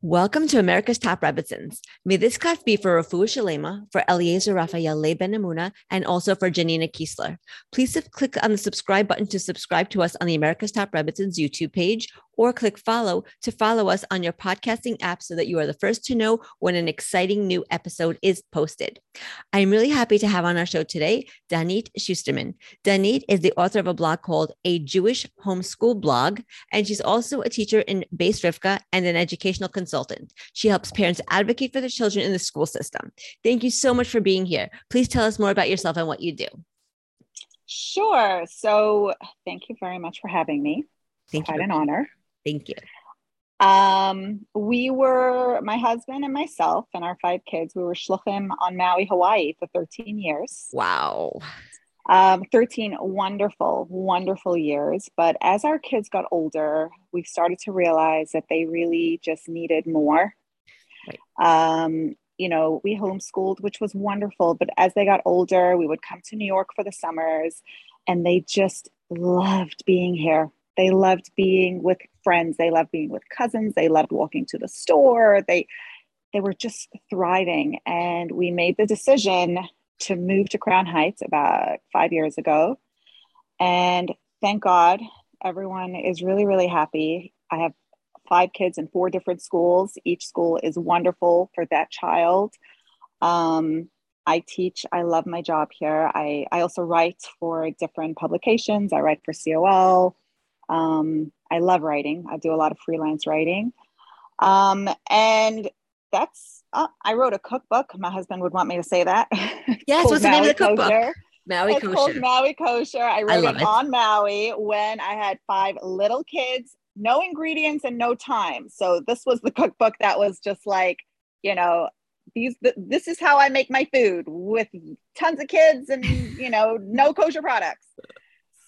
Welcome to America's Top Rebbetzins. May this class be for Rafu Shalema, for Eliezer Raphael Le Ben Amuna, and also for Janina Kiesler. Please click on the subscribe button to subscribe to us on the America's Top Rebbetzins YouTube page, or click follow to follow us on your podcasting app so that you are the first to know when an exciting new episode is posted. I'm really happy to have on our show today Danit Schusterman. Danit is the author of a blog called A Jewish Homeschool Blog, and she's also a teacher in Beis Rivka and an educational consultant. She helps parents advocate for their children in the school system. Thank you so much for being here. Please tell us more about yourself and what you do. Sure. So, thank you very much for having me. Thank Quite you. an honor. Thank you. Um, we were my husband and myself and our five kids. We were shluchim on Maui, Hawaii for 13 years. Wow. Um, 13 wonderful, wonderful years. But as our kids got older, we started to realize that they really just needed more. Right. Um, you know, we homeschooled, which was wonderful. But as they got older, we would come to New York for the summers and they just loved being here. They loved being with friends. They loved being with cousins. They loved walking to the store. They they were just thriving. And we made the decision to move to Crown Heights about five years ago. And thank God, everyone is really, really happy. I have five kids in four different schools. Each school is wonderful for that child. Um, I teach, I love my job here. I, I also write for different publications. I write for COL. Um, I love writing. I do a lot of freelance writing. Um, and that's, uh, I wrote a cookbook. My husband would want me to say that. Yes, what's the name of the cookbook? Kosher. Maui it's called Maui Kosher. I wrote love it, it. on Maui when I had five little kids, no ingredients and no time. So this was the cookbook that was just like, you know, these th- this is how I make my food with tons of kids and you know no kosher products.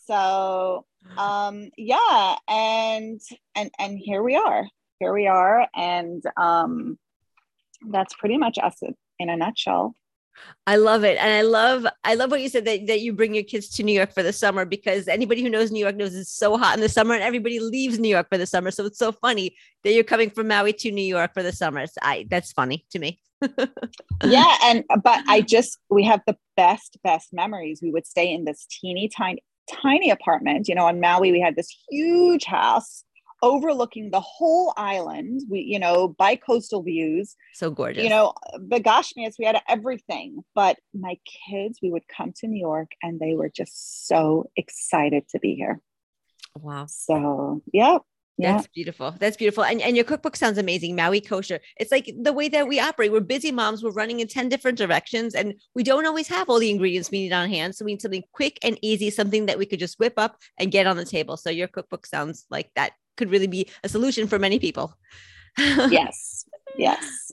So um yeah, and and and here we are. Here we are, and um that's pretty much us in a nutshell. I love it. And I love I love what you said that, that you bring your kids to New York for the summer because anybody who knows New York knows it's so hot in the summer and everybody leaves New York for the summer. So it's so funny that you're coming from Maui to New York for the summer. It's, I that's funny to me. yeah and but i just we have the best best memories we would stay in this teeny tiny tiny apartment you know on maui we had this huge house overlooking the whole island we you know by coastal views So gorgeous. you know the gashmias we had everything but my kids we would come to new york and they were just so excited to be here wow. so yeah yeah That's beautiful. That's beautiful. And, and your cookbook sounds amazing. Maui kosher. It's like the way that we operate. We're busy moms. We're running in 10 different directions and we don't always have all the ingredients we need on hand. So we need something quick and easy, something that we could just whip up and get on the table. So your cookbook sounds like that could really be a solution for many people. yes yes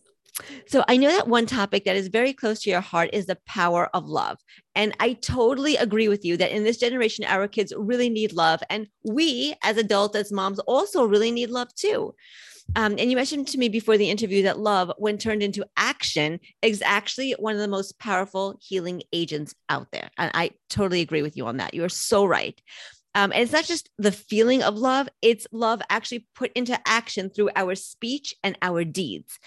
So I know that one topic that is very close to your heart is the power of love. And I totally agree with you that in this generation, our kids really need love. And we as adults, as moms, also really need love too. Um, and you mentioned to me before the interview that love, when turned into action, is actually one of the most powerful healing agents out there. And I totally agree with you on that. You are so right. Um, and it's not just the feeling of love, it's love actually put into action through our speech and our deeds.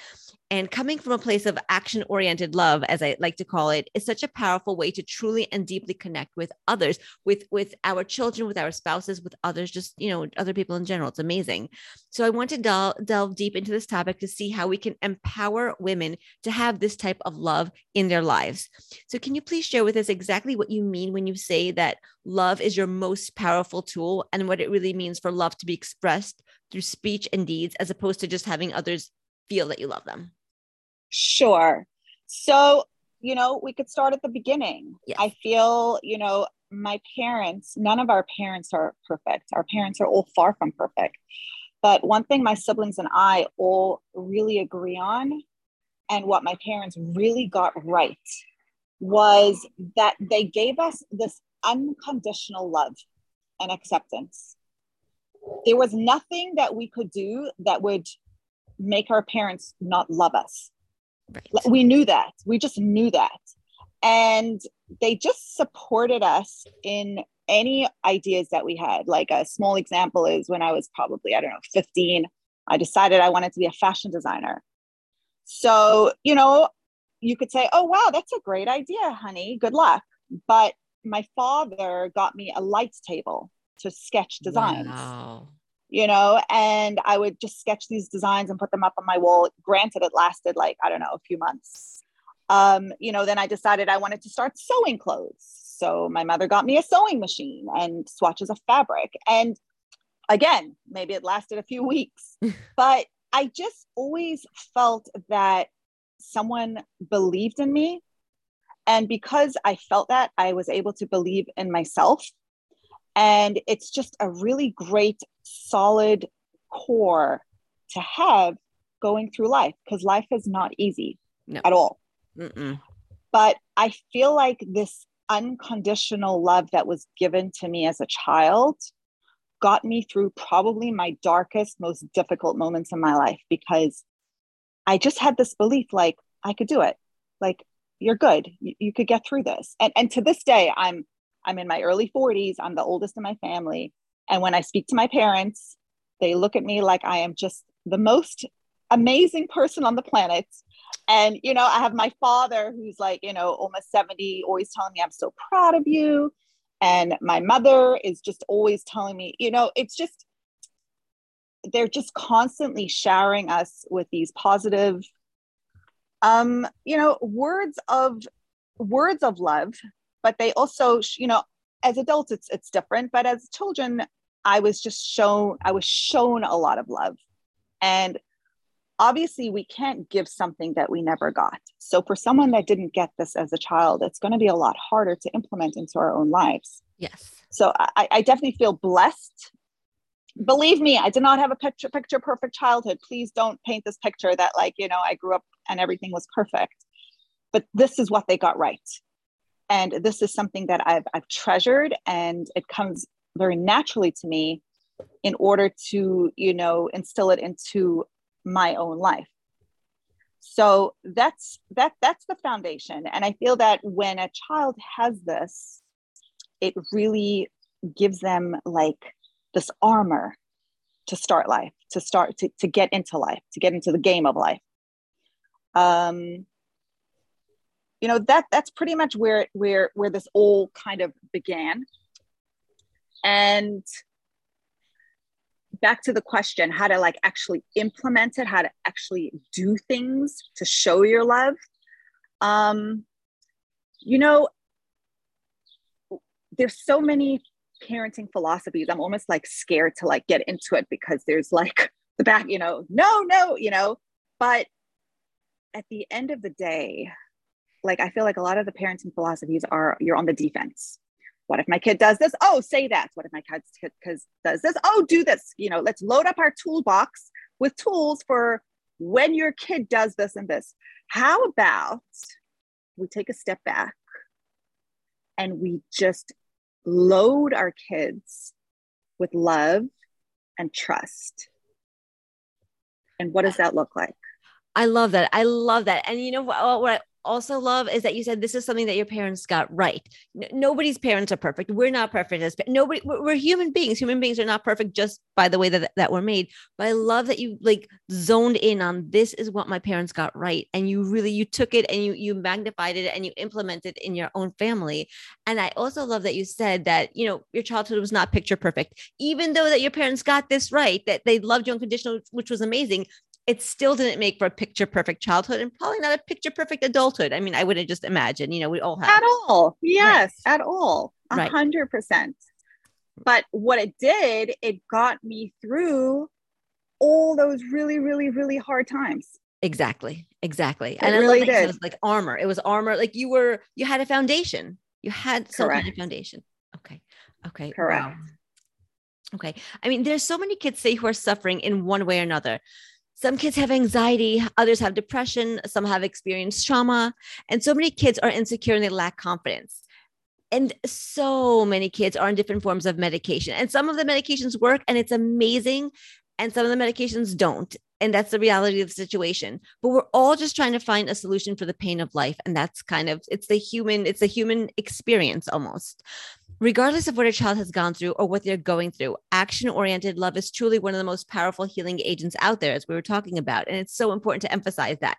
And coming from a place of action oriented love, as I like to call it, is such a powerful way to truly and deeply connect with others, with, with our children, with our spouses, with others, just, you know, other people in general. It's amazing. So I want to del- delve deep into this topic to see how we can empower women to have this type of love in their lives. So can you please share with us exactly what you mean when you say that love is your most powerful tool and what it really means for love to be expressed through speech and deeds as opposed to just having others feel that you love them? Sure. So, you know, we could start at the beginning. Yes. I feel, you know, my parents, none of our parents are perfect. Our parents are all far from perfect. But one thing my siblings and I all really agree on, and what my parents really got right, was that they gave us this unconditional love and acceptance. There was nothing that we could do that would make our parents not love us Right. we knew that we just knew that and they just supported us in any ideas that we had like a small example is when i was probably i don't know 15 I decided I wanted to be a fashion designer. So, you know, you could say, oh, wow, that's a great idea, honey. Good luck. But my father got me a lights table to sketch designs. Wow. You know, and I would just sketch these designs and put them up on my wall. Granted, it lasted like, I don't know, a few months. Um, you know, then I decided I wanted to start sewing clothes. So my mother got me a sewing machine and swatches of fabric. And again, maybe it lasted a few weeks, but I just always felt that someone believed in me. And because I felt that, I was able to believe in myself. And it's just a really great, solid core to have going through life because life is not easy no. at all. Mm-mm. But I feel like this unconditional love that was given to me as a child got me through probably my darkest, most difficult moments in my life because I just had this belief like I could do it. Like you're good. You, you could get through this. And and to this day, I'm I'm in my early 40s. I'm the oldest in my family. And when I speak to my parents, they look at me like I am just the most amazing person on the planet. And, you know, I have my father who's like, you know, almost 70, always telling me, I'm so proud of you. And my mother is just always telling me, you know, it's just, they're just constantly showering us with these positive, um, you know, words of words of love. But they also, you know, as adults, it's it's different. But as children, I was just shown, I was shown a lot of love, and obviously we can't give something that we never got. So for someone that didn't get this as a child, it's going to be a lot harder to implement into our own lives. Yes. So I, I definitely feel blessed. Believe me, I did not have a picture picture perfect childhood. Please don't paint this picture that like, you know, I grew up and everything was perfect. But this is what they got right. And this is something that I've I've treasured and it comes very naturally to me in order to, you know, instill it into my own life. So that's that that's the foundation. And i feel that when a child has this it really gives them like this armor to start life to start to, to get into life to get into the game of life. Um you know that that's pretty much where it, where where this all kind of began. And back to the question how to like actually implement it how to actually do things to show your love. Um you know there's so many parenting philosophies. I'm almost like scared to like get into it because there's like the back you know no no you know. But at the end of the day like i feel like a lot of the parenting philosophies are you're on the defense what if my kid does this? Oh, say that. What if my kid does this? Oh, do this. You know, let's load up our toolbox with tools for when your kid does this and this. How about we take a step back and we just load our kids with love and trust? And what does that look like? I love that. I love that. And you know what, what also love is that you said this is something that your parents got right. N- nobody's parents are perfect. We're not perfect as nobody. We're, we're, human beings. Human beings are not perfect just by the way that that we're made. But I love that you like zoned in on this is what my parents got right, and you really you took it and you you magnified it and you implemented it in your own family. And I also love that you said that you know your childhood was not picture perfect, even though that your parents got this right, that they loved you unconditional, which was amazing it still didn't make for a picture perfect childhood and probably not a picture perfect adulthood. I mean, I wouldn't just imagine, you know, we all have at all. Yes, right. at all. A hundred percent. But what it did, it got me through all those really, really, really hard times. Exactly. Exactly. It and really did. It was like armor. It was armor. Like you were, you had a foundation. You had some kind of foundation. Okay. Okay. Correct. Wow. Okay. I mean, there's so many kids say who are suffering in one way or another. Some kids have anxiety, others have depression, some have experienced trauma, and so many kids are insecure and they lack confidence. And so many kids are on different forms of medication, and some of the medications work and it's amazing, and some of the medications don't. And that's the reality of the situation. But we're all just trying to find a solution for the pain of life. And that's kind of it's the human, it's a human experience almost. Regardless of what a child has gone through or what they're going through, action oriented love is truly one of the most powerful healing agents out there, as we were talking about. And it's so important to emphasize that.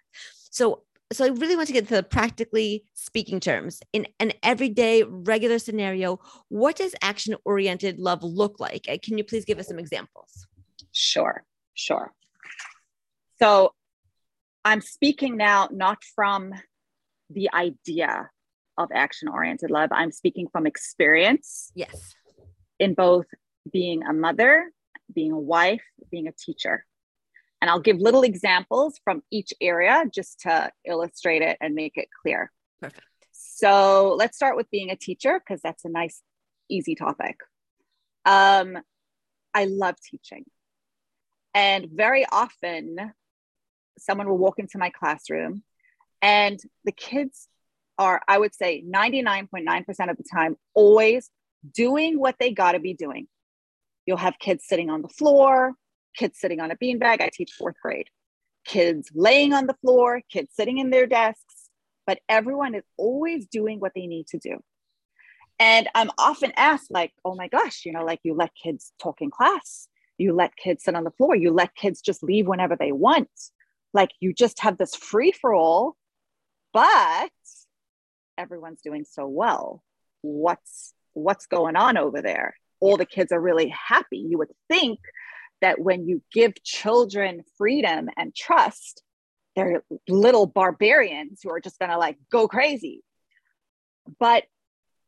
So, so I really want to get to the practically speaking terms. In an everyday, regular scenario, what does action oriented love look like? Can you please give us some examples? Sure, sure. So I'm speaking now not from the idea of action oriented love. I'm speaking from experience. Yes. In both being a mother, being a wife, being a teacher. And I'll give little examples from each area just to illustrate it and make it clear. Perfect. So let's start with being a teacher because that's a nice, easy topic. Um, I love teaching. And very often, someone will walk into my classroom and the kids are, I would say, 99.9% of the time, always doing what they got to be doing. You'll have kids sitting on the floor, kids sitting on a beanbag. I teach fourth grade. Kids laying on the floor, kids sitting in their desks, but everyone is always doing what they need to do. And I'm often asked, like, oh my gosh, you know, like you let kids talk in class, you let kids sit on the floor, you let kids just leave whenever they want. Like you just have this free for all, but everyone's doing so well. What's what's going on over there? All the kids are really happy. You would think that when you give children freedom and trust, they're little barbarians who are just going to like go crazy. But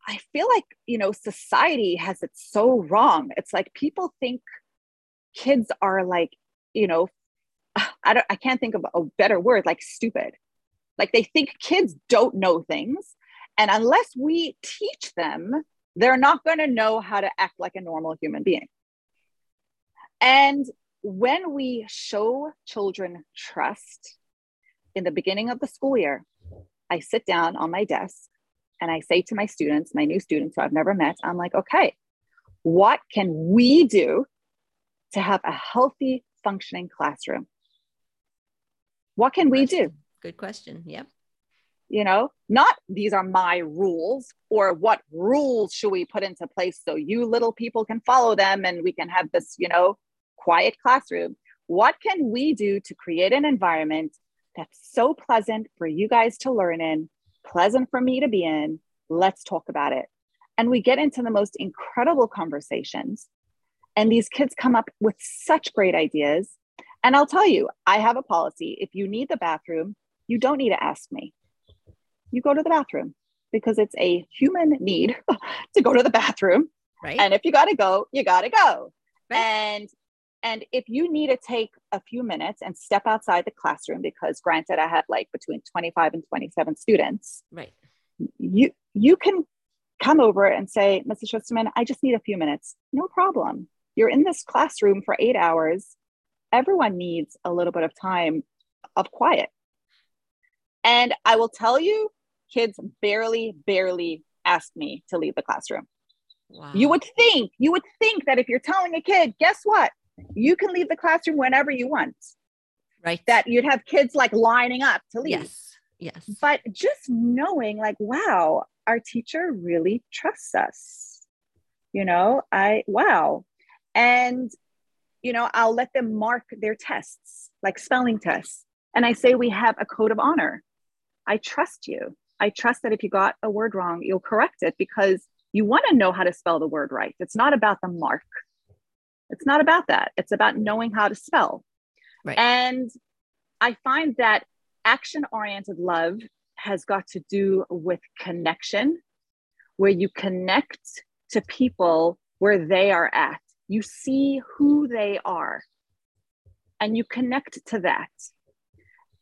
I feel like, you know, society has it so wrong. It's like people think kids are like, you know, I don't I can't think of a better word like stupid. Like they think kids don't know things and unless we teach them, they're not going to know how to act like a normal human being. And when we show children trust in the beginning of the school year, I sit down on my desk and I say to my students, my new students who I've never met, I'm like, okay, what can we do to have a healthy, functioning classroom? What can we do? Good question. Yep you know not these are my rules or what rules should we put into place so you little people can follow them and we can have this you know quiet classroom. What can we do to create an environment that's so pleasant for you guys to learn in pleasant for me to be in? Let's talk about it. And we get into the most incredible conversations. And these kids come up with such great ideas. And i'll tell you i have a policy. If you need the bathroom you don't need to ask me you go to the bathroom because it's a human need to go to the bathroom. Right. And if you got to go, you got to go. Right. And and if you need to take a few minutes and step outside the classroom because granted I had like between 25 and 27 students. Right. You you can come over and say, Mrs. Schusterman, I just need a few minutes. No problem. You're in this classroom for 8 hours. Everyone needs a little bit of time of quiet. And I will tell you, kids barely, barely ask me to leave the classroom. Wow. You would think, you would think that if you're telling a kid, guess what? You can leave the classroom whenever you want. Right. That you'd have kids like lining up to leave. Yes. Yes. But just knowing, like, wow, our teacher really trusts us. You know, I, wow. And, you know, I'll let them mark their tests, like spelling tests. And I say, we have a code of honor. I trust you. I trust that if you got a word wrong, you'll correct it because you want to know how to spell the word right. It's not about the mark. It's not about that. It's about knowing how to spell. Right. And I find that action oriented love has got to do with connection, where you connect to people where they are at. You see who they are and you connect to that.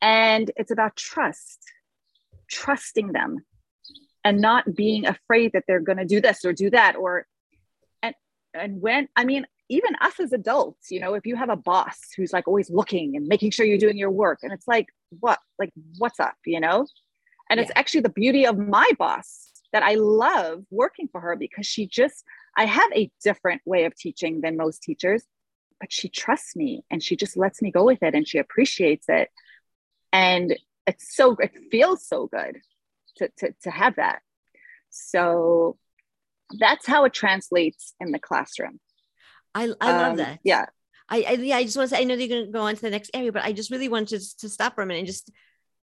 And it's about trust trusting them and not being afraid that they're going to do this or do that or and and when i mean even us as adults you know if you have a boss who's like always looking and making sure you're doing your work and it's like what like what's up you know and yeah. it's actually the beauty of my boss that i love working for her because she just i have a different way of teaching than most teachers but she trusts me and she just lets me go with it and she appreciates it and it's so it feels so good to, to, to have that so that's how it translates in the classroom. I, I love um, that. Yeah. I, I, yeah, I just want to say, I know you're going to go on to the next area, but I just really want to, to stop for a minute and just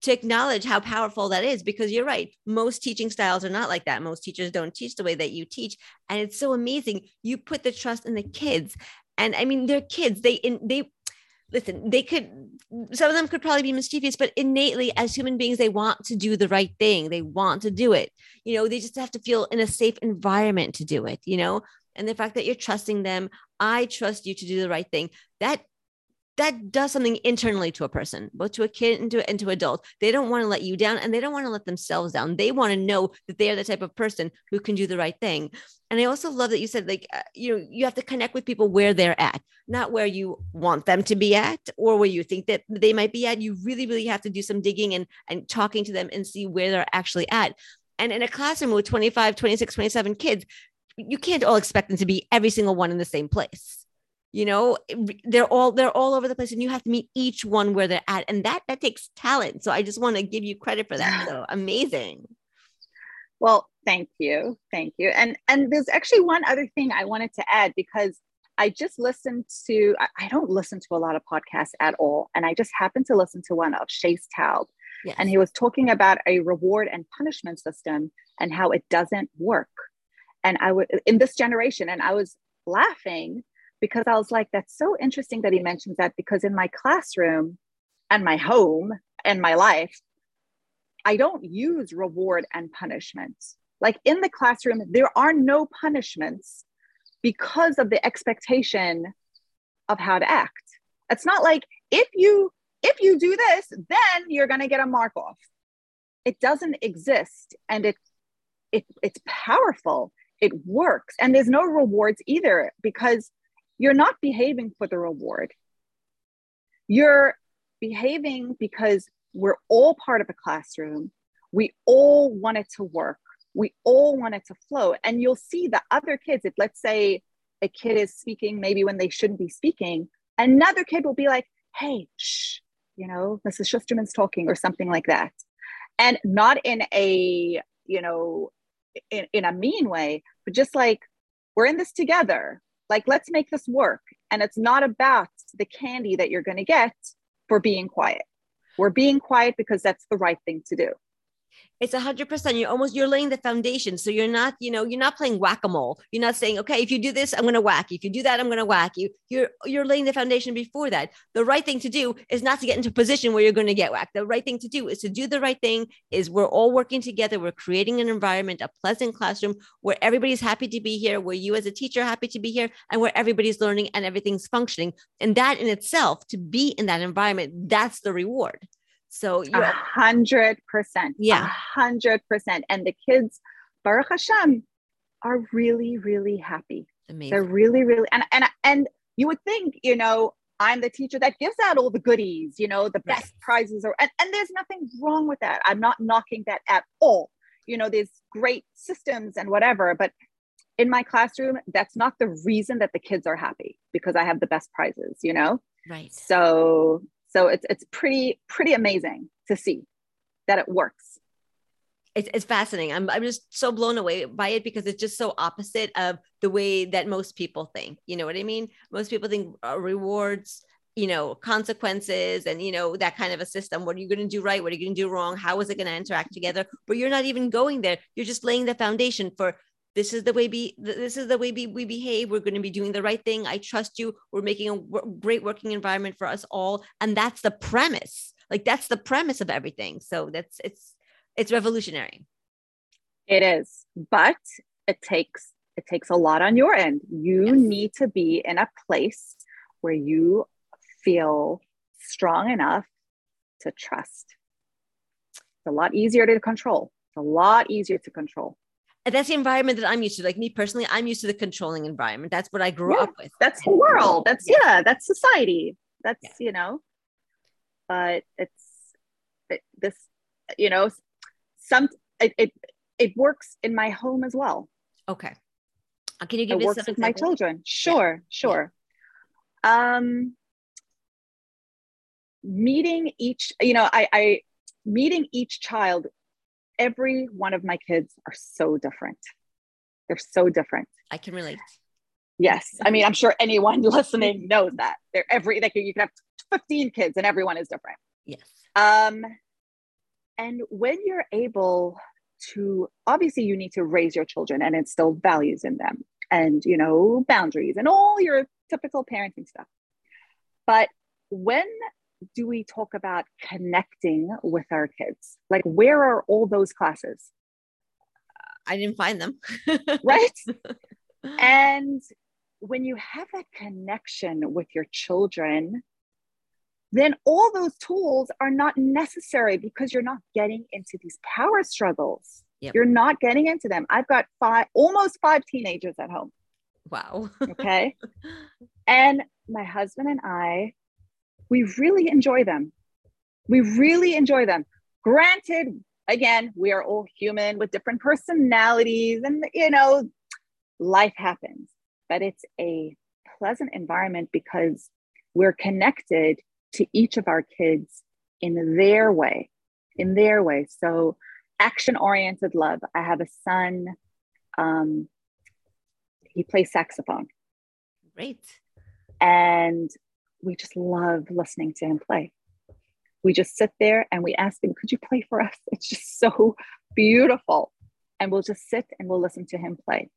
to acknowledge how powerful that is because you're right. Most teaching styles are not like that. Most teachers don't teach the way that you teach. And it's so amazing. You put the trust in the kids. And I mean, they're kids. They, in, they, listen, they could, some of them could probably be mischievous, but innately as human beings, they want to do the right thing. They want to do it. You know, they just have to feel in a safe environment to do it, you know? And the fact that you're trusting them, I trust you to do the right thing. That that does something internally to a person, both to a kid and to, and to adult. They don't want to let you down and they don't want to let themselves down. They want to know that they are the type of person who can do the right thing. And I also love that you said, like, uh, you know, you have to connect with people where they're at, not where you want them to be at or where you think that they might be at. You really, really have to do some digging and, and talking to them and see where they're actually at. And in a classroom with 25, 26, 27 kids, you can't all expect them to be every single one in the same place you know eh, they're all they're all over the place and you have to meet each one where they're at and that that takes talent. So i just want to give you credit for that. So amazing. Well thank you. Thank you. And and there's actually one other thing i wanted to add because i just listened to i, I don't listen to a lot of podcasts at all. And i just happened to listen to one of Chase Taub. Yes. and he was talking about a reward and punishment system and how it doesn't work. And i would in this generation and i was laughing because I was like, that's so interesting that he mentions that because in my classroom and my home and my life, I don't use reward and punishment. Like in the classroom, there are no punishments because of the expectation of how to act. It's not like if you if you do this, then you're going to get a mark off. It doesn't exist and it it it's powerful. It works and there's no rewards either because you're not behaving for the reward. You're behaving because we're all part of a classroom. We all want it to work. We all want it to flow. And you'll see the other kids, if let's say a kid is speaking maybe when they shouldn't be speaking, another kid will be like, hey, shh, you know, Mrs. Schusterman's talking or something like that. And not in a, you know, in, in a mean way, but just like, we're in this together like let's make this work. And it's not about the candy that you're going to get for being quiet. We're being quiet because that's the right thing to do it's a hundred percent. You're almost you're laying the foundation. So you're not, you know, you're not playing whack-a-mole. You're not saying, okay, if you do this, I'm gonna whack you. If you do that, I'm gonna whack you. You're you're laying the foundation before that. The right thing to do is not to get into a position where you're gonna get whacked. The right thing to do is to do the right thing, is we're all working together. We're creating an environment, a pleasant classroom where everybody's happy to be here, where you as a teacher happy to be here, and where everybody's learning and everything's functioning. And that in itself, to be in that environment, that's the reward. So you a hundred percent. Yeah. A hundred percent. And the kids, Baruch Hashem, are really, really happy. Amazing. They're really, really and and and you would think, you know, I'm the teacher that gives out all the goodies, you know, the best right. prizes or and, and there's nothing wrong with that. I'm not knocking that at all. You know, there's great systems and whatever, but in my classroom, that's not the reason that the kids are happy because I have the best prizes, you know? Right. So so it's it's pretty pretty amazing to see that it works. It's, it's fascinating. I'm, I'm just so blown away by it because it's just so opposite of the way that most people think. You know what I mean? Most people think uh, rewards, you know, consequences and, you know, that kind of a system. What are you going to do right? What are you going to do wrong? How is it going to interact together? But you're not even going there. You're just laying the foundation for this is the way be this is the way be, we behave we're going to be doing the right thing i trust you we're making a w- great working environment for us all and that's the premise like that's the premise of everything so that's it's it's revolutionary. It is but it takes it takes a lot on your end. You yes. need to be in a place where you feel strong enough to trust. It's a lot easier to control it's a lot easier to control that's the environment that I'm used to. Like me personally, I'm used to the controlling environment. That's what I grew yeah, up with. That's the world. That's yeah, yeah that's society. That's yeah. you know, but it's it, this, you know, some it, it it works in my home as well. Okay. Uh, can you give it works with my children? Sure, sure. Um, meeting each, you know, I, I meeting each child every one of my kids are so different. They're so different. I can relate. Yes. I mean, I'm sure anyone listening knows that. They're every, like you can have 15 kids and everyone is different. Yes. Um, and when you're able to, obviously, you need to raise your children and instill values in them and, you know, boundaries and all your typical parenting stuff. But when do we talk about connecting with our kids? Like, where are all those classes? I didn't find them. right? And when you have that connection with your children, then all those tools are not necessary because you're not getting into these power struggles. Yep. You're not getting into them. I've got five, almost five teenagers at home. Wow. okay. And my husband and I, we really enjoy them. We really enjoy them. Granted, again, we are all human with different personalities and, you know, life happens, but it's a pleasant environment because we're connected to each of our kids in their way, in their way. So, action oriented love. I have a son, um, he plays saxophone. Great. And we just love listening to him play. We just sit there and we ask him, Could you play for us? It's just so beautiful. And we'll just sit and we'll listen to him play.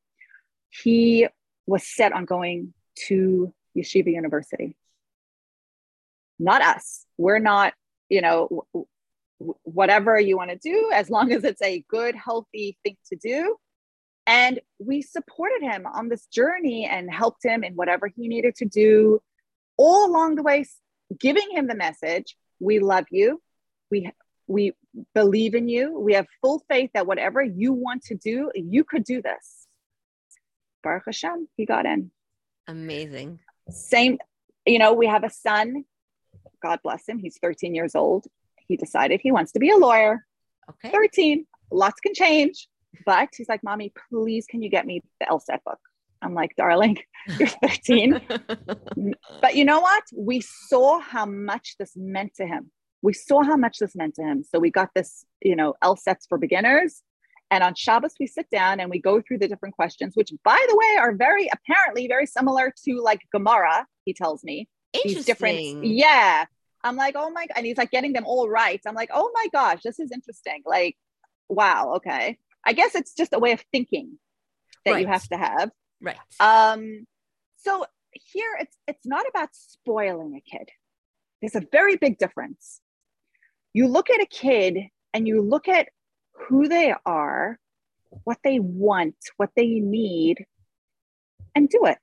He was set on going to Yeshiva University not us. We're not, you know, whatever you want to do, as long as it's a good, healthy thing to do. And we supported him on this journey and helped him in whatever he needed to do all along the way, giving him the message we love you. We, we believe in you. We have full faith that whatever you want to do, you could do this. Baruch Hashem, he got in. Amazing. Same, you know, we have a son God bless him, he's 13 years old. He decided he wants to be a lawyer. Okay. 13, lots can change. But he's like, Mommy, please, can you get me the LSAT book? I'm like, darling, you're 13. but you know what? We saw how much this meant to him. We saw how much this meant to him. So we got this, you know, LSATs for beginners. And on Shabbos, we sit down and we go through the different questions, which, by the way, are very apparently very similar to like Gemara, he tells me. These different, yeah. I'm like, oh my, and he's like getting them all right. I'm like, oh my gosh, this is interesting. Like, wow, okay. I guess it's just a way of thinking that right. you have to have. Right. Um, so here it's it's not about spoiling a kid. There's a very big difference. You look at a kid and you look at who they are, what they want, what they need, and do it.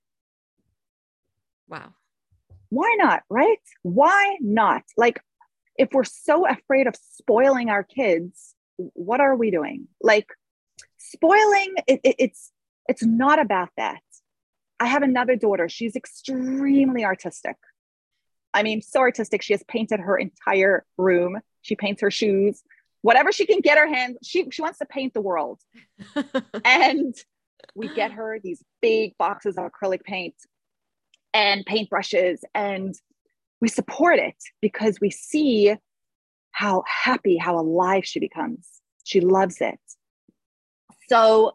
Wow why not? Right? Why not? Like, if we're so afraid of spoiling our kids, what are we doing? Like, spoiling, it, it, it's it's not about that. I have another daughter. She's extremely artistic. I mean, so artistic. She has painted her entire room. She paints her shoes. Whatever she can get her hands, she, she wants to paint the world. and we get her these big boxes of acrylic paint and paintbrushes and we support it because we see how happy how alive she becomes she loves it so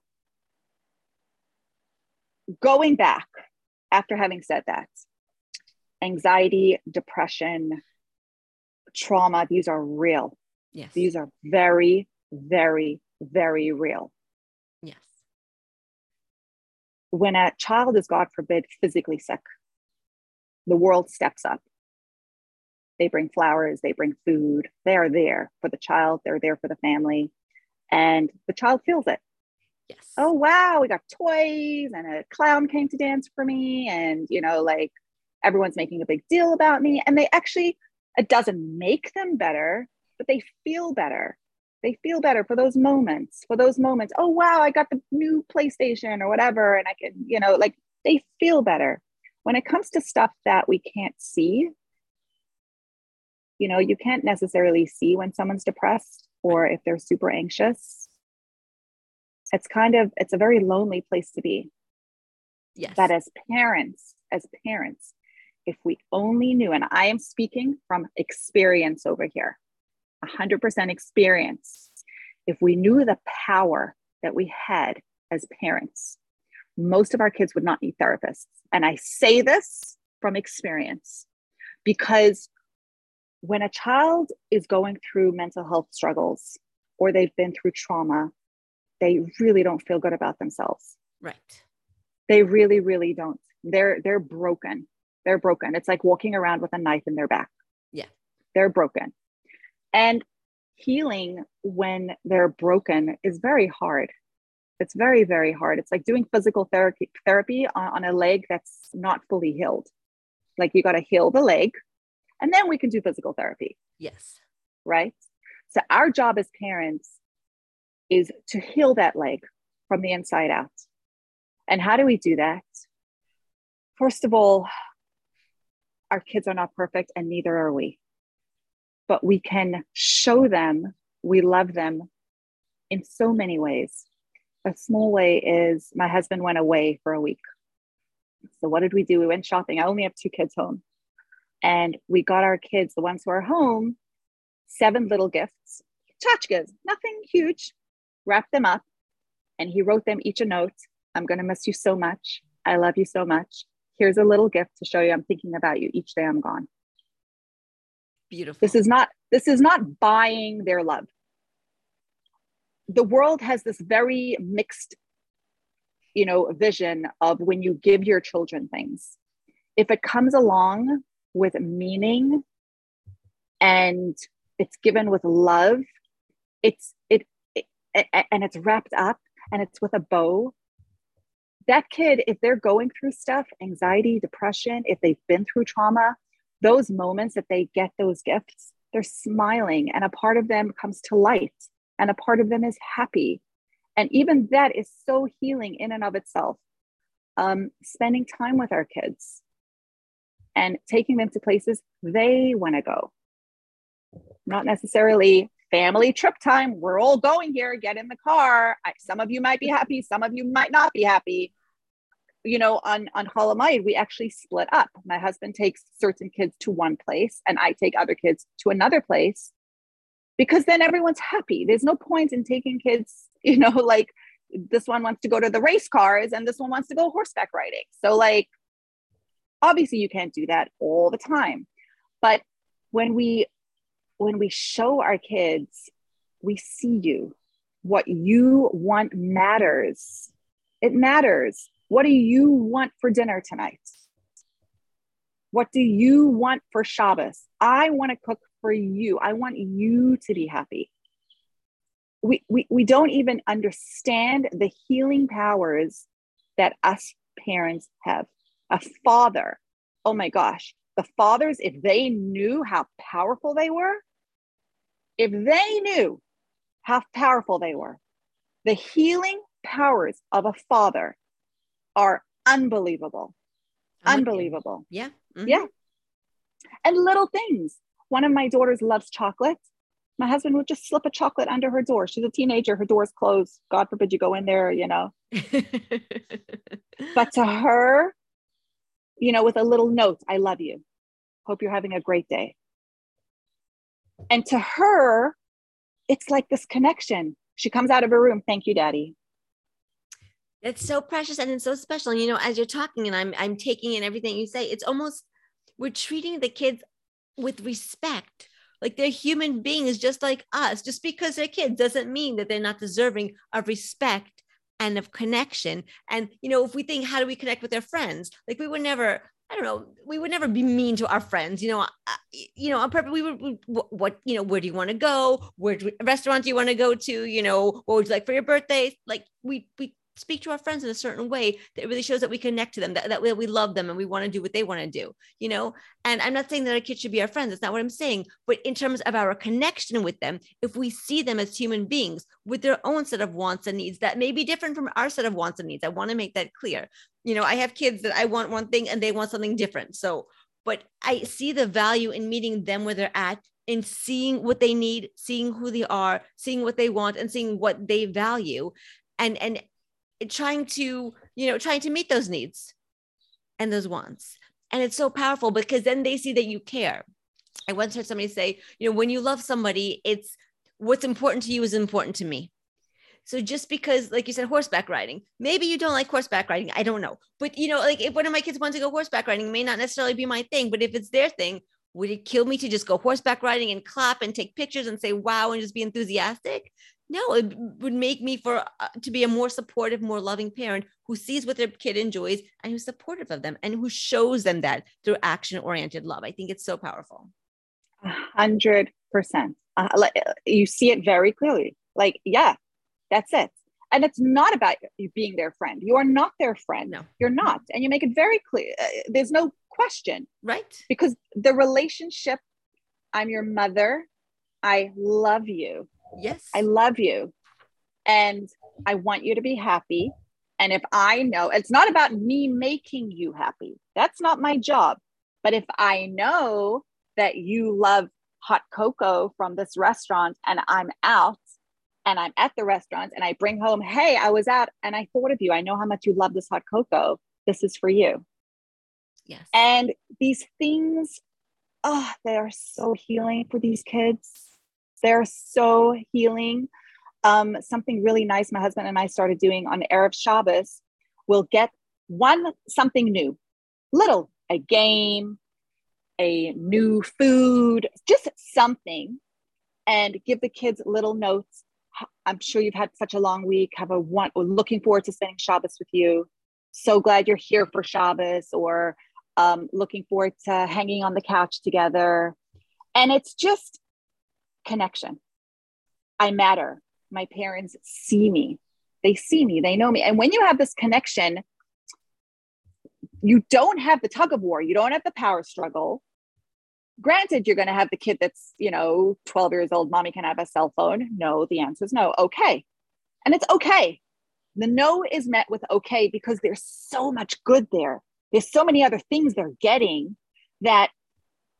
going back after having said that anxiety depression trauma these are real yes these are very very very real yes when a child is god forbid physically sick the world steps up. They bring flowers, they bring food. They are there for the child, they're there for the family, and the child feels it. Yes. Oh, wow, we got toys, and a clown came to dance for me, and you know, like everyone's making a big deal about me. And they actually, it doesn't make them better, but they feel better. They feel better for those moments, for those moments. Oh, wow, I got the new PlayStation or whatever, and I can, you know, like they feel better when it comes to stuff that we can't see, you know, you can't necessarily see when someone's depressed or if they're super anxious. It's kind of it's a very lonely place to be. Yes. But as parents, as parents, if we only knew, and I am speaking from experience over here, 100% experience. If we knew the power that we had as parents most of our kids would not need therapists. And I say this from experience because when a child is going through mental health struggles or they've been through trauma, they really don't feel good about themselves. Right. They really, really don't. They're they're broken. They're broken. It's like walking around with a knife in their back. Yeah. They're broken. And healing when they're broken is very hard. It's very, very hard. It's like doing physical therapy therapy on, on a leg that's not fully healed. Like you got to heal the leg and then we can do physical therapy. Yes. Right. So our job as parents is to heal that leg from the inside out. And how do we do that? First of all, our kids are not perfect and neither are we. But we can show them we love them in so many ways. A small way is my husband went away for a week. So, what did we do? We went shopping. I only have two kids home. And we got our kids, the ones who are home, seven little gifts, tchotchkes, nothing huge, wrapped them up. And he wrote them each a note I'm going to miss you so much. I love you so much. Here's a little gift to show you I'm thinking about you each day I'm gone. Beautiful. This is not this is not buying their love. The world has this very mixed you know vision of when you give your children things. If it comes along with meaning and it's given with love, it's it, it and it's wrapped up and it's with a bow that kid, if they're going through stuff, anxiety, depression, if they've been through trauma, those moments that they get those gifts, they're smiling and a part of them comes to light and a part of them is happy. And even that is so healing in and of itself. Um, spending time with our kids and taking them to places they want to go. Not necessarily family trip time. We're all going here. Get in the car. I, some of you might be happy. Some of you might not be happy. You know, on on Hamoed, we actually split up. My husband takes certain kids to one place, and I take other kids to another place, because then everyone's happy. There's no point in taking kids. You know, like this one wants to go to the race cars, and this one wants to go horseback riding. So, like, obviously, you can't do that all the time, but when we when we show our kids, we see you. What you want matters. It matters. What do you want for dinner tonight? What do you want for Shabbos? I want to cook for you. I want you to be happy. We, we, we don't even understand the healing powers that us parents have. A father, oh my gosh, the fathers, if they knew how powerful they were, if they knew how powerful they were, the healing powers of a father are unbelievable. Unbelievable. Yeah. Mm-hmm. Yeah. And little things. One of my daughters loves chocolate. My husband would just slip a chocolate under her door. She's a teenager. Her door's closed. God forbid you go in there, you know. but to her, you know, with a little note, I love you. Hope you're having a great day. And to her, it's like this connection. She comes out of her room, thank you, daddy. It's so precious and it's so special. And you know, as you're talking and I'm I'm taking in everything you say, it's almost we're treating the kids with respect. Like they're human beings just like us. Just because they're kids doesn't mean that they're not deserving of respect and of connection. And you know, if we think, how do we connect with their friends? Like we would never I don't know. We would never be mean to our friends, you know. Uh, you know, on purpose. We would. We, what you know? Where do you want to go? Where do, restaurant do you want to go to? You know, what would you like for your birthday? Like we we speak to our friends in a certain way that really shows that we connect to them, that, that we love them and we want to do what they want to do, you know? And I'm not saying that our kids should be our friends. That's not what I'm saying. But in terms of our connection with them, if we see them as human beings with their own set of wants and needs that may be different from our set of wants and needs, I want to make that clear. You know, I have kids that I want one thing and they want something different. So, but I see the value in meeting them where they're at in seeing what they need, seeing who they are, seeing what they want, and seeing what they value. And and trying to you know trying to meet those needs and those wants and it's so powerful because then they see that you care i once heard somebody say you know when you love somebody it's what's important to you is important to me So just because, like you said, horseback riding, maybe you don't like horseback riding. I don't know. But you know, like if one of my kids wants to go horseback riding, may not necessarily be my thing. But if it's their thing, would it kill me to just go horseback riding and clap and take pictures and say wow and just be enthusiastic? No, it would make me for uh, to be a more supportive, more loving parent who sees what their kid enjoys and who's supportive of them and who shows them that through action oriented love. I think it's so powerful. Hundred percent. Uh, you see it very clearly. Like, yeah, that's it. And it's not about you being their friend. You are not their friend. No. You're not. And you make it very clear. Uh, there's no question. Right. Because the relationship, I'm your mother. I love you. Yes. I love you. And I want you to be happy. And if I know it's not about me making you happy, that's not my job. But if I know that you love hot cocoa from this restaurant and I'm out and I'm at the restaurant and I bring home, hey, I was out and I thought of you. I know how much you love this hot cocoa. This is for you. Yes. And these things, oh, they are so healing for these kids. They're so healing. Um, something really nice my husband and I started doing on Erev Shabbos. We'll get one something new, little, a game, a new food, just something, and give the kids little notes. I'm sure you've had such a long week. Have a one looking forward to spending Shabbos with you. So glad you're here for Shabbos, or um, looking forward to hanging on the couch together. And it's just connection. I matter. My parents see me. They see me. They know me. And when you have this connection, you don't have the tug of war. You don't have the power struggle. Granted, you're going to have the kid that's, you know, 12 years old. Mommy can have a cell phone. No, the answer is no. Okay. And it's okay. The no is met with okay because there's so much good there there's so many other things they're getting that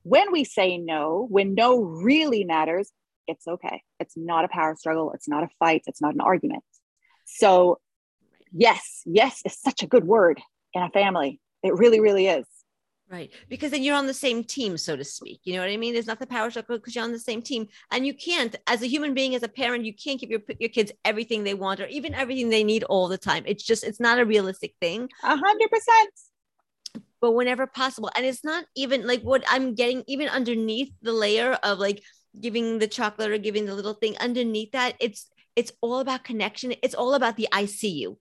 when we say no, when no really matters, it's okay. It's not a power struggle. It's not a fight. It's not an argument. So, yes, yes is such a good word in a family. It really, really is. Right. Because then you're on the same team, so to speak. You know what I mean? There's not the power struggle because you're on the same team. And you can't, as a human being, as a parent, you can't give your, your kids everything they want or even everything they need all the time. It's just, it's not a realistic thing. A hundred percent but whenever possible. And it's not even like what I'm getting, even underneath the layer of like giving the chocolate or giving the little thing underneath that, it's it's all about connection. It's all about the I see you.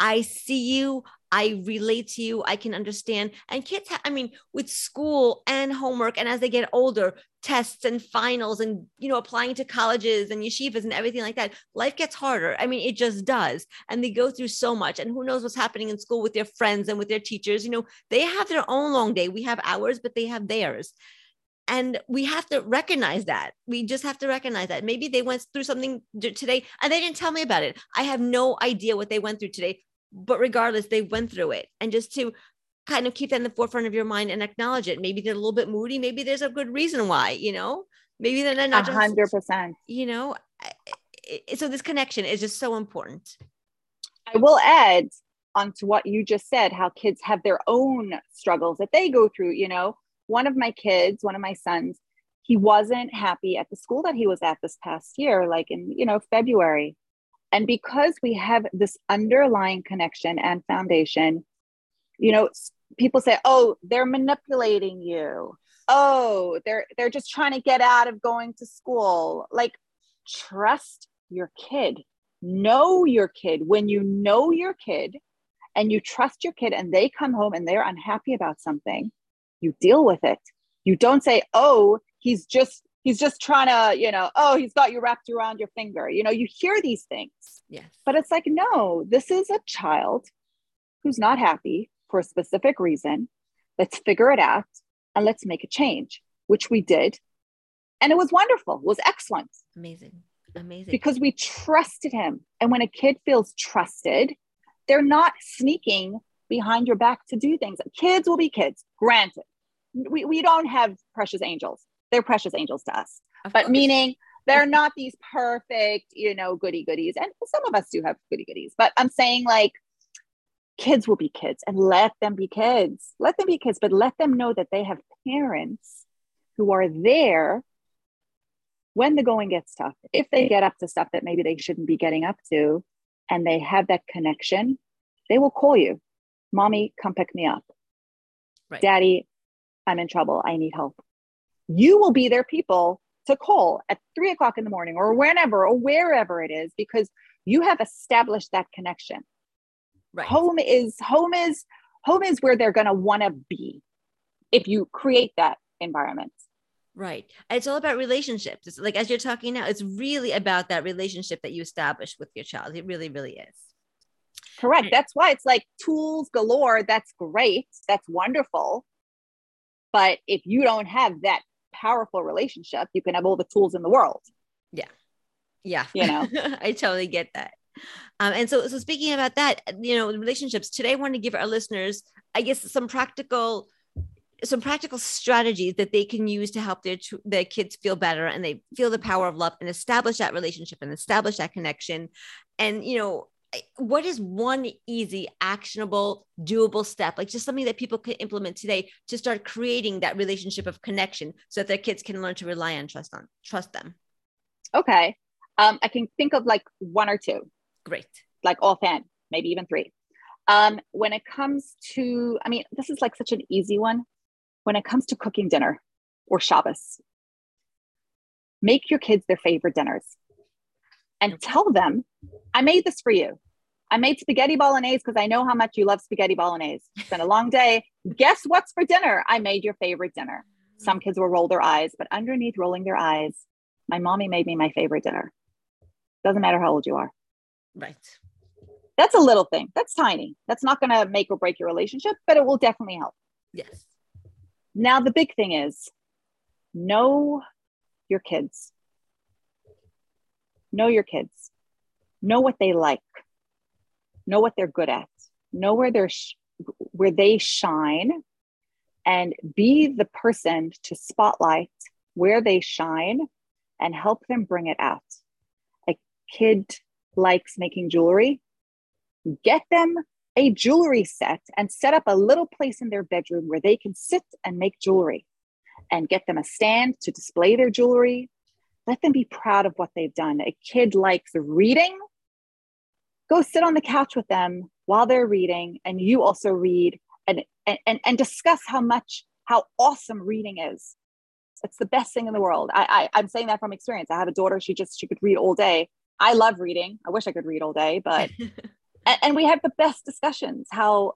I see you. I relate to you. I can understand. And kids, ha- I mean, with school and homework, and as they get older, tests and finals, and you know, applying to colleges and yeshivas and everything like that, life gets harder. I mean, it just does. And they go through so much. And who knows what's happening in school with their friends and with their teachers? You know, they have their own long day. We have ours, but they have theirs and we have to recognize that we just have to recognize that maybe they went through something today and they didn't tell me about it i have no idea what they went through today but regardless, they went through it. And just to kind of keep that in the forefront of your mind and acknowledge it. Maybe they're a little bit moody. Maybe there's a good reason why, you know, maybe they're not 100%. You know, so this connection is just so important. I will add onto what you just said how kids have their own struggles that they go through. You know, one of my kids, one of my sons, he wasn't happy at the school that he was at this past year, like in, you know, February. And because we have this underlying connection and foundation, you know, people say, "Oh, they're manipulating you." Oh, they're they're just trying to get out of going to school. Like trust your kid. Know your kid. When you know your kid and you trust your kid and they come home and they're unhappy about something, you deal with it. You don't say, "Oh, he's just he's just trying to, you know, oh, he's got you wrapped around your finger. You know, you hear these things. Yes. But it's like, no, this is a child who's not happy for a specific reason. Let's figure it out and let's make a change, which we did. And it was wonderful. It was excellent. Amazing. Amazing. Because we trusted him. And when a kid feels trusted, they're not sneaking behind your back to do things. Kids will be kids, granted. We, we don't have precious angels they're precious angels to us. Of but course. meaning they're not these perfect, you know, goody goodies. And some of us do have goody goodies, but I'm saying like kids will be kids and let them be kids. Let them be kids, but let them know that they have parents who are there when the going gets tough, if they get up to stuff that maybe they shouldn't be getting up to and they have that connection, they will call you. Mommy, come pick me up. Right. Daddy, I'm in trouble. I need help. You will be their people to call at three o'clock in the morning or whenever or wherever it is because you have established that connection. Right. Home is home is home is where they're going to want to be if you create that environment. Right. It's all about relationships. It's like as you're talking now, it's really about that relationship that you establish with your child. It really, really is. Correct. That's why it's like tools galore. That's great. That's wonderful. But if you don't have that powerful relationship, you can have all the tools in the world. Yeah. Yeah. You know, I totally get that. Um, and so, so speaking about that, you know, relationships today, I want to give our listeners, I guess, some practical some practical strategies that they can use to help their their kids feel better and they feel the power of love and establish that relationship and establish that connection and you know what is one easy actionable doable step? Like just something that people can implement today to start creating that relationship of connection so that their kids can learn to rely on trust on trust them. Okay. Um, i can think of like one or two. Great. Like offhand maybe even three. Um, when it comes to i mean this is like such an easy one. When it comes to cooking dinner or Shabbos, make your kids their favorite dinners and tell them, I made this for you. I made spaghetti bolognese because I know how much you love spaghetti bolognese. It's been a long day. Guess what's for dinner? I made your favorite dinner. Some kids will roll their eyes, but underneath rolling their eyes, my mommy made me my favorite dinner. Doesn't matter how old you are. Right. That's a little thing. That's tiny. That's not going to make or break your relationship, but it will definitely help. Yes. Now, the big thing is know your kids. Know your kids. Know what they like. Know what they're good at. Know where they're sh- where they shine and be the person to spotlight where they shine and help them bring it out. A kid likes making jewelry. Get them a jewelry set and set up a little place in their bedroom where they can sit and make jewelry and get them a stand to display their jewelry. Let them be proud of what they've done. A kid likes reading. Go sit on the couch with them while they're reading, and you also read and, and, and discuss how much, how awesome reading is. It's the best thing in the world. I, I, I'm saying that from experience. I have a daughter, she just, she could read all day. I love reading. I wish I could read all day, but and, and we have the best discussions how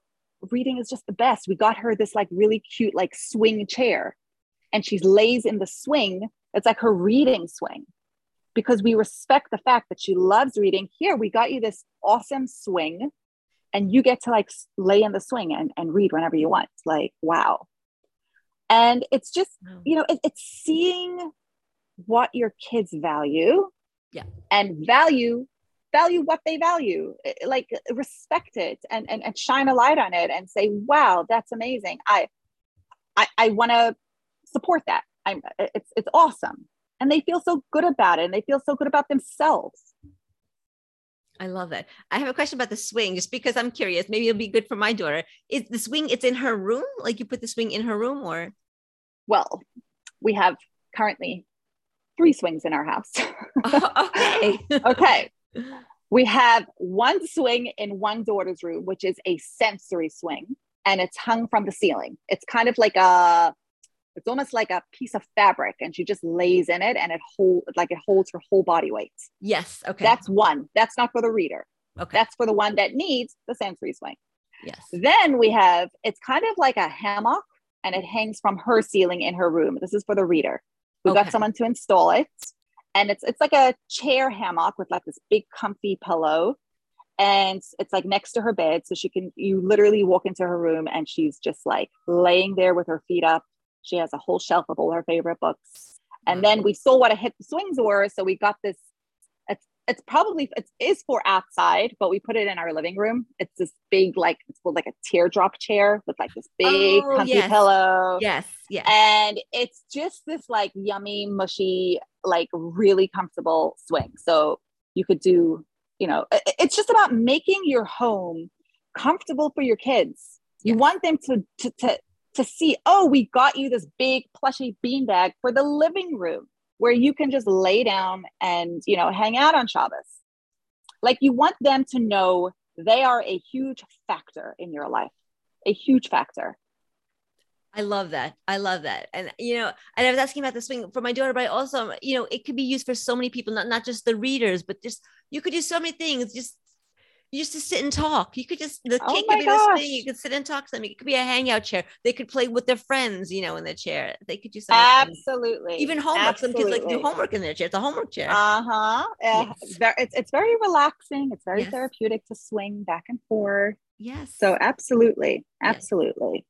reading is just the best we got her this like really cute like swing chair and she lays in the swing it's like her reading swing because we respect the fact that she loves reading. Here we got you this awesome swing and you get to like lay in the swing and, and read whenever you want. Like wow. And it's just you know it, it's seeing what your kids value yeah. and value value what they value. Like respect it and, and, and shine a light on it and say wow that's amazing. I i, I want to support that i'm it's it's awesome and they feel so good about it and they feel so good about themselves I love that. I have a question about the swing, just because I'm curious. Maybe it'll be good for my daughter. Is the swing? It's in her room. Like you put the swing in her room, or? Well, we have currently three swings in our house. okay. okay we have one swing in one daughter's room, which is a sensory swing, and it's hung from the ceiling. It's kind of like a, it's almost like a piece of fabric, and she just lays in it, and it hold like it holds her whole body weight. Yes. Okay. That's one. That's not for the reader. Okay. That's for the one that needs the sensory swing. Yes. Then we have it's kind of like a hammock, and it hangs from her ceiling in her room. This is for the reader. We okay. got someone to install it and it's it's like a chair hammock with like this big comfy pillow and it's like next to her bed so she can you literally walk into her room and she's just like laying there with her feet up she has a whole shelf of all her favorite books and then we saw what a hit the swings were so we got this it's it's probably it is for outside, but we put it in our living room. It's this big, like it's called like a teardrop chair with like this big oh, comfy yes. pillow. Yes, yes. And it's just this like yummy, mushy, like really comfortable swing. So you could do, you know, it's just about making your home comfortable for your kids. You want them to to to to see, oh, we got you this big plushy beanbag for the living room where you can just lay down and you know hang out on Shabbos. Like you want them to know they are a huge factor in your life, a huge factor. I love that. I love that. And you know, and I was asking about the swing for my daughter, but I also, you know, it could be used for so many people, not not just the readers, but just you could use so many things. Just you just to sit and talk. You could just the Oh kid my could be this gosh. thing. You could sit and talk to them. It could be a hangout chair. They could play with their friends, you know, in the chair. They could do something. Absolutely. Even homework. Some kids like do homework in their chair. It's a homework chair. Uh-huh. Uh, Yes. it's, it's very relaxing. It's very Yes. therapeutic to swing back and forth. yes. So absolutely. Absolutely.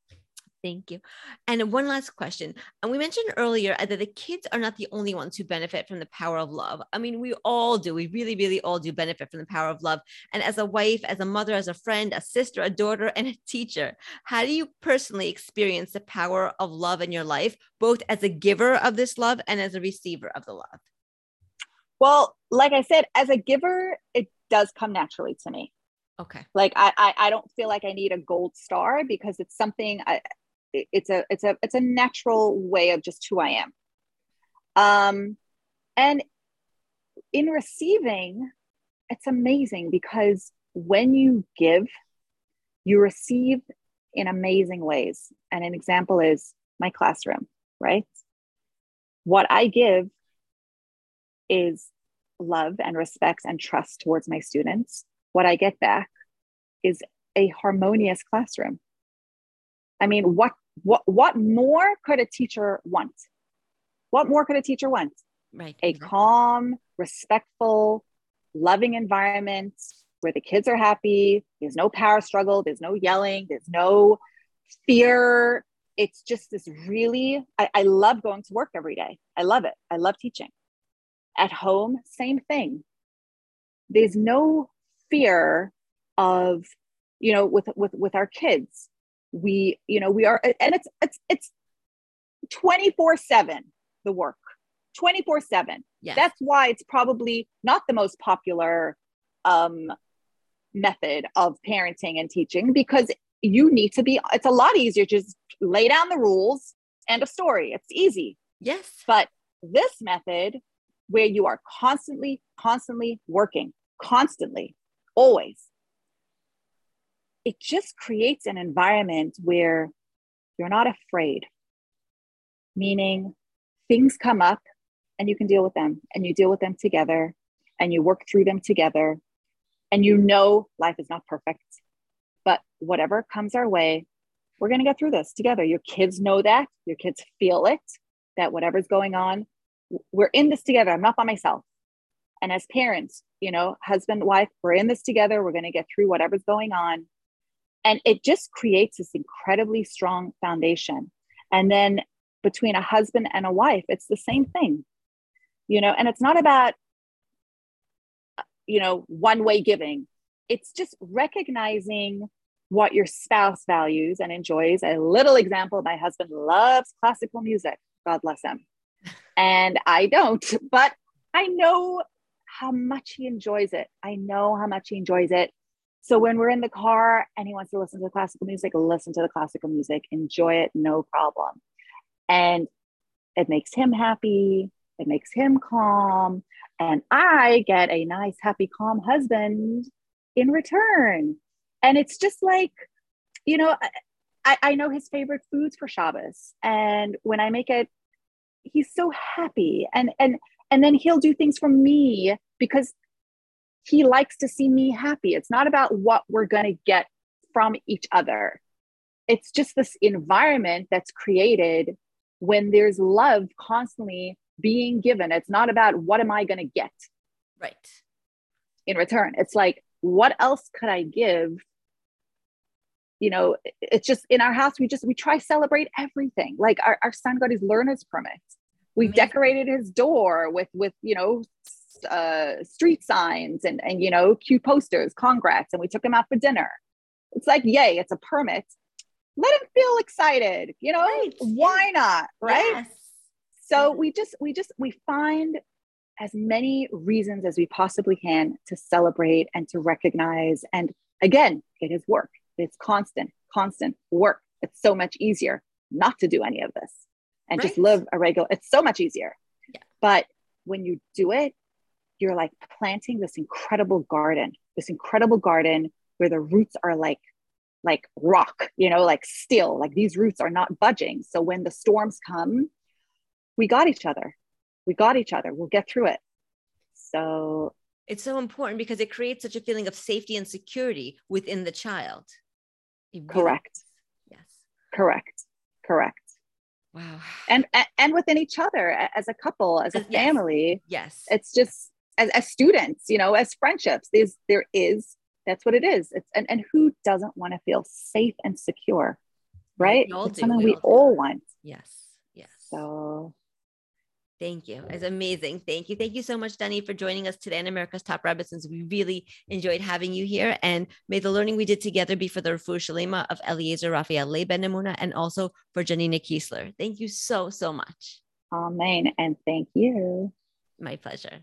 Thank you. And one last question. And we mentioned earlier that the kids are not the only ones who benefit from the power of love. I mean, we all do. We really, really all do benefit from the power of love. And as a wife, as a mother, as a friend, a sister, a daughter, and a teacher, how do you personally experience the power of love in your life, both as a giver of this love and as a receiver of the love? Well, like I said, as a giver, it does come naturally to me. Okay. Like I, I, I don't feel like I need a gold star because it's something I, it's a, it's a, it's a natural way of just who I am. Um, and in receiving, it's amazing because when you give, you receive in amazing ways. And an example is my classroom, right? What I give is love and respect and trust towards my students. What I get back is a harmonious classroom. I mean, what what what more could a teacher want? What more could a teacher want? Right. A calm, respectful, loving environment where the kids are happy. There's no power struggle. There's no yelling. There's no fear. It's just this really, I, I love going to work every day. I love it. I love teaching. At home, same thing. There's no fear of, you know, with with with our kids. We, you know, we are, and it's it's it's 24-7 the work. 24-7 Yes. that's why it's probably not the most popular um, method of parenting and teaching because you need to be it's a lot easier to just lay down the rules and a story it's easy yes. but this method where you are constantly constantly working constantly always it just creates an environment where you're not afraid meaning things come up and you can deal with them and you deal with them together and you work through them together and you know life is not perfect but whatever comes our way we're going to get through this together. Your kids know that your kids feel it that whatever's going on we're in this together. I'm not by myself. And as parents you know husband wife we're in this together. We're going to get through whatever's going on and it just creates this incredibly strong foundation. And then between a husband and a wife it's the same thing you know and it's not about you know one way giving. It's just recognizing what your spouse values and enjoys. A little example my husband loves classical music. God bless him. And i don't but i know how much he enjoys it. I know how much he enjoys it so when we're in the car and he wants to listen to classical music listen to the classical music enjoy it no problem. And it makes him happy it makes him calm and i get a nice happy calm husband in return. And it's just like you know I, I know his favorite foods for shabbos and when i make it he's so happy. And and and then he'll do things for me because he likes to see me happy. It's not about what we're going to get from each other. It's just this environment that's created when there's love constantly being given. It's not about what am i going to get Right. in return. It's like what else could i give? You know it's just in our house we just we try celebrate everything. Like our, our son got his learner's permit. We Amazing. decorated his door with with you know uh, street signs and and you know cute posters congrats and we took him out for dinner. It's like yay it's a permit. Let him feel excited you know? Right, why not right? Yes. so Yeah. we just we just we find as many reasons as we possibly can to celebrate and to recognize. And again it is work. It's constant constant work. It's so much easier not to do any of this and just live a regular it's so much easier. Yeah. But when you do it, you're like planting this incredible garden, this incredible garden where the roots are like like rock, you know, like still, like these roots are not budging. So when the storms come, we got each other. We got each other. We'll get through it. So it's so important because it creates such a feeling of safety and security within the child. Correct. Yes. Correct. Correct. Wow. And and within each other as a couple, as a family. Yes. It's just as, as students, you know, as friendships, there's there is that's what it is. It's and, and who doesn't want to feel safe and secure? Right? It's something we, we all, all want. Yes. Yes. So Thank you. It's amazing. Thank you. Thank you so much, Danny, for joining us today on America's Top Rebbetzins. We really enjoyed having you here. And may the learning we did together be for the Refuah Shalema of Eliezer Raphael Le Ben and also for Janina Kiesler. Thank you so, so much. Amen. And thank you. My pleasure.